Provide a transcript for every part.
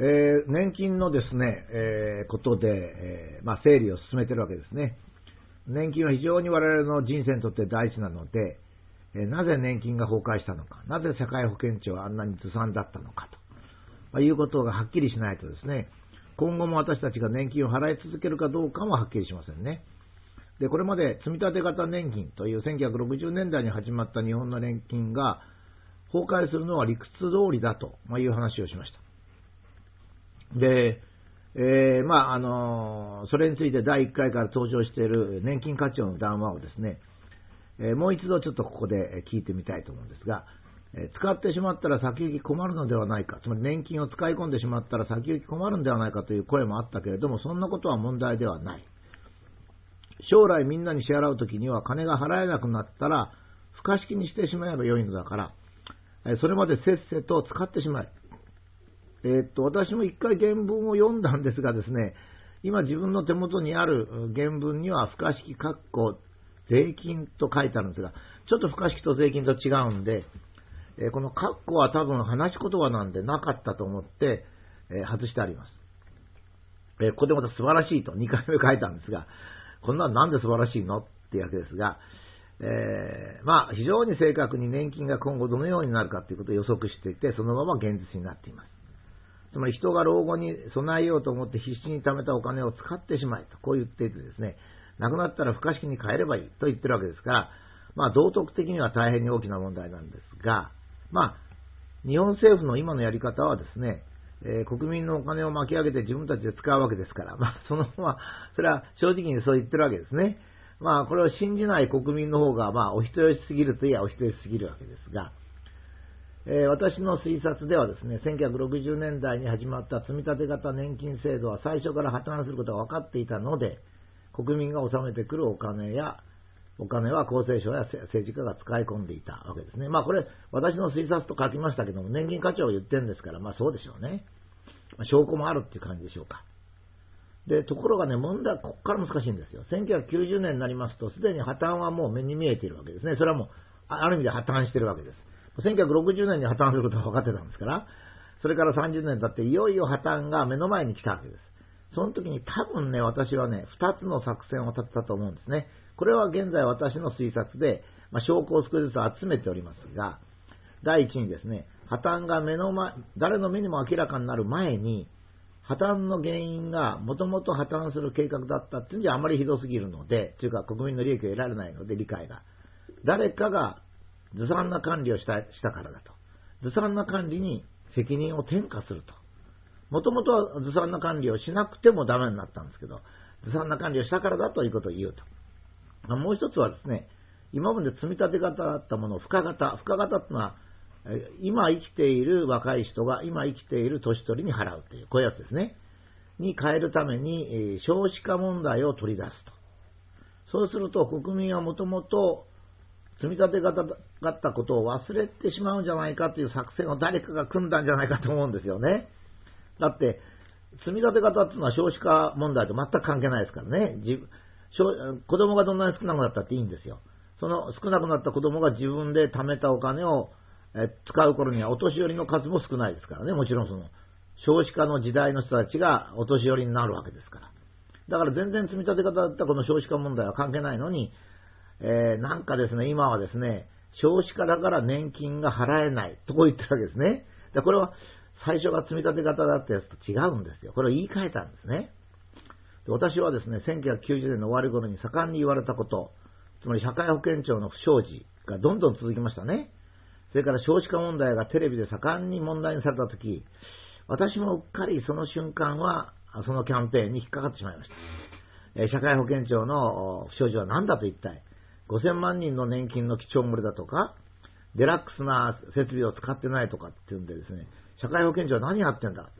えー、年金のですね、えー、ことで、えー、まあ、整理を進めてるわけですね。年金は非常に我々の人生にとって大事なので、えなぜ年金が崩壊したのか、なぜ社会保険庁はあんなにずさんだったのかと、まあ、いうことがはっきりしないとですね、今後も私たちが年金を払い続けるかどうかもはっきりしませんね。で、これまで積立型年金という1960年代に始まった日本の年金が崩壊するのは理屈通りだという話をしました。で、えー、まあ、あのそれについて第1回から登場している年金課長の談話をですね、えー、もう一度ちょっとここで聞いてみたいと思うんですが、え使ってしまったら先行き困るのではないか、つまり年金を使い込んでしまったら先行き困るのではないかという声もあったけれども、そんなことは問題ではない。将来みんなに支払うときには金が払えなくなったら、不可式にしてしまえばよいのだから、それまでせっせと使ってしまえ。えー、っと、私も一回原文を読んだんですがですね、今自分の手元にある原文には不可式括弧税金と書いてあるんですが、ちょっと不可式と税金と違うんで、えこの括弧は多分話し言葉なんでなかったと思って、え外してあります。えここでまた素晴らしいと2回目書いたんですが、こんなのなんで素晴らしいのってわけですが、えー、まあ、非常に正確に年金が今後どのようになるかということを予測していて、そのまま現実になっています。つまり人が老後に備えようと思って必死に貯めたお金を使ってしまえと、こう言っていてですね、亡くなったら不可式に変えればいいと言ってるわけですから、まあ道徳的には大変に大きな問題なんですが、まあ、日本政府の今のやり方はですね、えー、国民のお金を巻き上げて自分たちで使うわけですから、まあ、そのまま、それは正直にそう言ってるわけですね。まあ、これを信じない国民の方が、まあ、お人よしすぎるといえばお人よしすぎるわけですが、え、私の推察ではですね、1960年代に始まった積立型年金制度は最初から破綻することが分かっていたので、国民が納めてくるお金やお金は厚生省や政治家が使い込んでいたわけですね。まあこれ、私の推察と書きましたけども、年金課長を言ってるんですから、まあそうでしょうね。ま、証拠もあるっていう感じでしょうか。で、ところがね、問題はここから難しいんですよ。1990年になりますと、すでに破綻はもう目に見えているわけですね。それはもう、ある意味で破綻してるわけです。1960年に破綻することが分かってたんですから、それから30年経って、いよいよ破綻が目の前に来たわけです。その時に多分ね、私はね、2つの作戦を立てたと思うんですね。これは現在私の推察で、まあ、証拠を少しずつ集めておりますが、第一にですね、破綻が目の前、誰の目にも明らかになる前に、破綻の原因がもともと破綻する計画だったっていうんじゃあまりひどすぎるので、というか国民の利益を得られないので理解が。誰かがずさんな管理をしたしたからだと。ずさんな管理に責任を転嫁すると。もともとはずさんな管理をしなくてもダメになったんですけど、ずさんな管理をしたからだということを言うと。もう一つはですね、今まで積み立て型だったものを付加型、付加型ってのは、今生きている若い人が今生きている年取りに払うという、こういうやつですね。に変えるために、少子化問題を取り出すと。そうすると国民はもともと積み立て型だったことを忘れてしまうんじゃないかという作戦を誰かが組んだんじゃないかと思うんですよね。だって、積み立て型っていうのは少子化問題と全く関係ないですからね。子供がどんなに少なくなったっていいんですよ。その少なくなった子供が自分で貯めたお金を使う頃にはお年寄りの数も少ないですからね。もちろんその少子化の時代の人たちがお年寄りになるわけですから。だから全然積み立て方だったこの少子化問題は関係ないのに、えー、なんかですね、今はですね、少子化だから年金が払えないとこう言ってるわけですね。でこれは最初が積み立て方だったやつと違うんですよ。これを言い換えたんですね。私はですね、1990年の終わり頃に盛んに言われたこと、つまり社会保険庁の不祥事がどんどん続きましたね。それから少子化問題がテレビで盛んに問題にされたとき、私もうっかりその瞬間は、そのキャンペーンに引っかかってしまいました。え社会保険庁の不祥事は何だと一体、5000万人の年金の基調漏れだとか、デラックスな設備を使ってないとかっていうんでですね、社会保険庁は何やってんだ？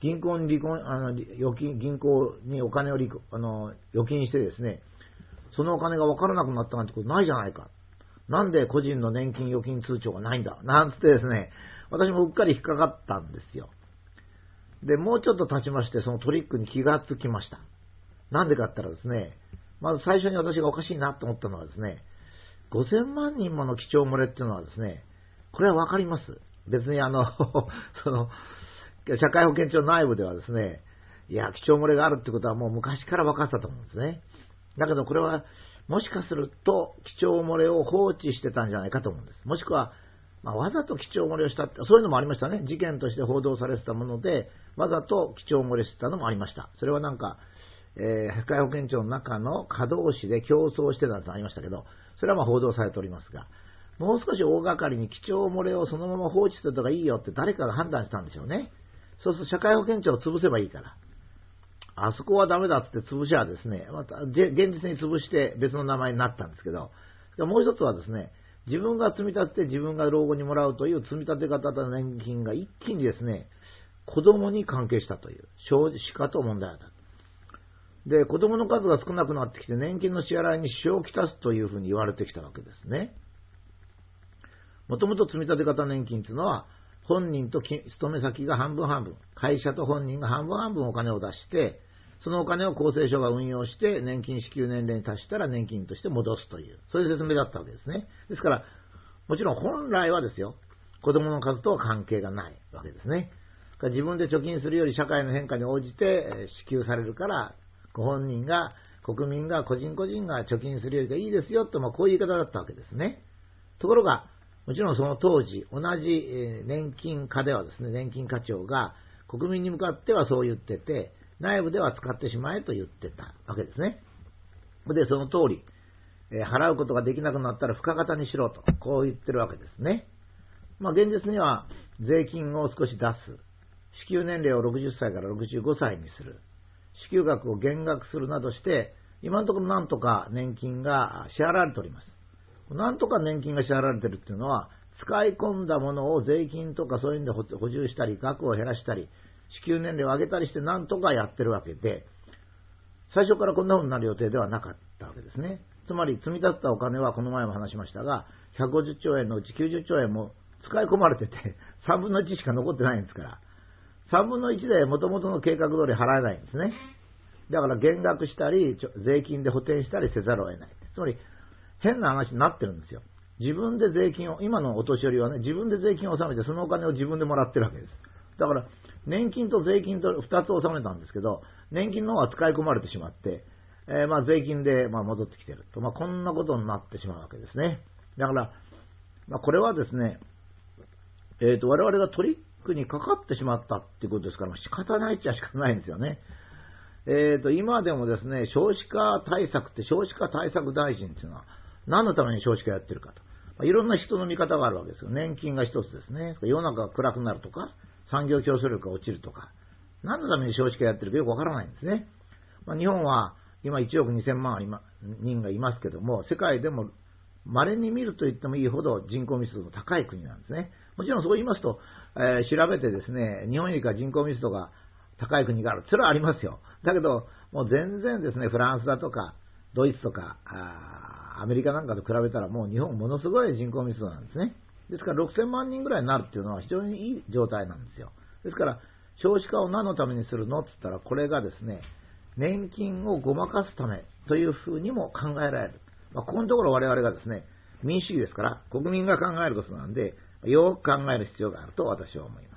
銀行に離婚、あの、預金、銀行にお金を離あの預金してですね、そのお金が分からなくなったなんてことないじゃないか。なんで個人の年金預金通帳がないんだ？なんつってですね、私もうっかり引っかかったんですよ。で、もうちょっと経ちまして、そのトリックに気がつきました。なんでかって言ったらですね、まず最初に私がおかしいなと思ったのはですね、5000万人もの基調漏れっていうのはですね、これはわかります。別にあの その、社会保険庁内部ではですね、いや、基調漏れがあるってことはもう昔から分かったと思うんですね。だけどこれは、もしかすると、基調漏れを放置してたんじゃないかと思うんです。もしくは、まあ、わざと基調漏れをしたって、そういうのもありましたね。事件として報道されてたもので、わざと基調漏れしてたのもありました。それはなんか、えー、社会保険庁の中の稼働士で競争してたのありましたけど、それはまあ報道されておりますが、もう少し大掛かりに基調漏れをそのまま放置するとかいいよって誰かが判断したんでしょうね。そうすると社会保険庁を潰せばいいから。あそこはダメだって潰しはですね、また現実に潰して別の名前になったんですけど、もう一つはですね、自分が積み立てて自分が老後にもらうという積み立て方と年金が一気にですね、子供に関係したという少子化と問題だった。で、子供の数が少なくなってきて年金の支払いに支障をきたすというふうに言われてきたわけですね。もともと積み立て型年金というのは、本人と勤め先が半分半分、会社と本人が半分半分お金を出して、そのお金を厚生省が運用して、年金支給年齢に達したら年金として戻すという、そういう説明だったわけですね。ですから、もちろん本来はですよ、子供の数とは関係がないわけですね。自分で貯金するより社会の変化に応じて支給されるから、ご本人が、国民が、個人個人が貯金するよりがいいですよと、まあ、こういう言い方だったわけですね。ところが、もちろんその当時、同じ年金課ではですね、年金課長が国民に向かってはそう言ってて、内部では使ってしまえと言ってたわけですね。で、その通り、払うことができなくなったら深型にしろと、こう言ってるわけですね。まあ、現実には税金を少し出す。支給年齢を60歳から65歳にする。支給額を減額するなどして、今のところなんとか年金が支払われております。なんとか年金が支払われてるっていうのは、使い込んだものを税金とかそういうんで補充したり、額を減らしたり、支給年齢を上げたりしてなんとかやってるわけで、最初からこんな風になる予定ではなかったわけですね。つまり積み立ったお金はこの前も話しましたが、150兆円のうち90兆円も使い込まれてて、3分の1しか残ってないんですから、3分の1で元々の計画通り払えないんですね。だから減額したり、税金で補填したりせざるを得ない。つまり、変な話になってるんですよ。自分で税金を、今のお年寄りはね、自分で税金を納めて、そのお金を自分でもらってるわけです。だから、年金と税金と2つ納めたんですけど、年金の方は使い込まれてしまって、えー、まあ税金でま戻ってきてると、まあ、こんなことになってしまうわけですね。だから、まあ、これはですね、えっ、ー、と、我々がトリックにかかってしまったってことですから、仕方ないっちゃ仕方ないんですよね。えっ、ー、と、今でもですね、少子化対策って少子化対策大臣っていうのは、何のために少子化やってるかと。まあ、いろんな人の見方があるわけですよ。年金が一つですね。世の中が暗くなるとか、産業競争力が落ちるとか、何のために少子化やってるかよくわからないんですね。まあ、日本は今1億2000万人がいますけども、世界でも稀に見ると言ってもいいほど人口密度の高い国なんですね。もちろんそう言いますと、えー、調べてですね、日本よりか人口密度が高い国がある。それはありますよ。だけど、もう全然ですね、フランスだとか、ドイツとか、アメリカなんかと比べたらもう日本ものすごい人口密度なんですね。ですから6000万人ぐらいになるっていうのは非常にいい状態なんですよ。ですから、少子化を何のためにするのって言ったら、これがですね、年金をごまかすためというふうにも考えられる。まあ、ここのところ我々がですね、民主主義ですから、国民が考えることなんで、よく考える必要があると私は思います。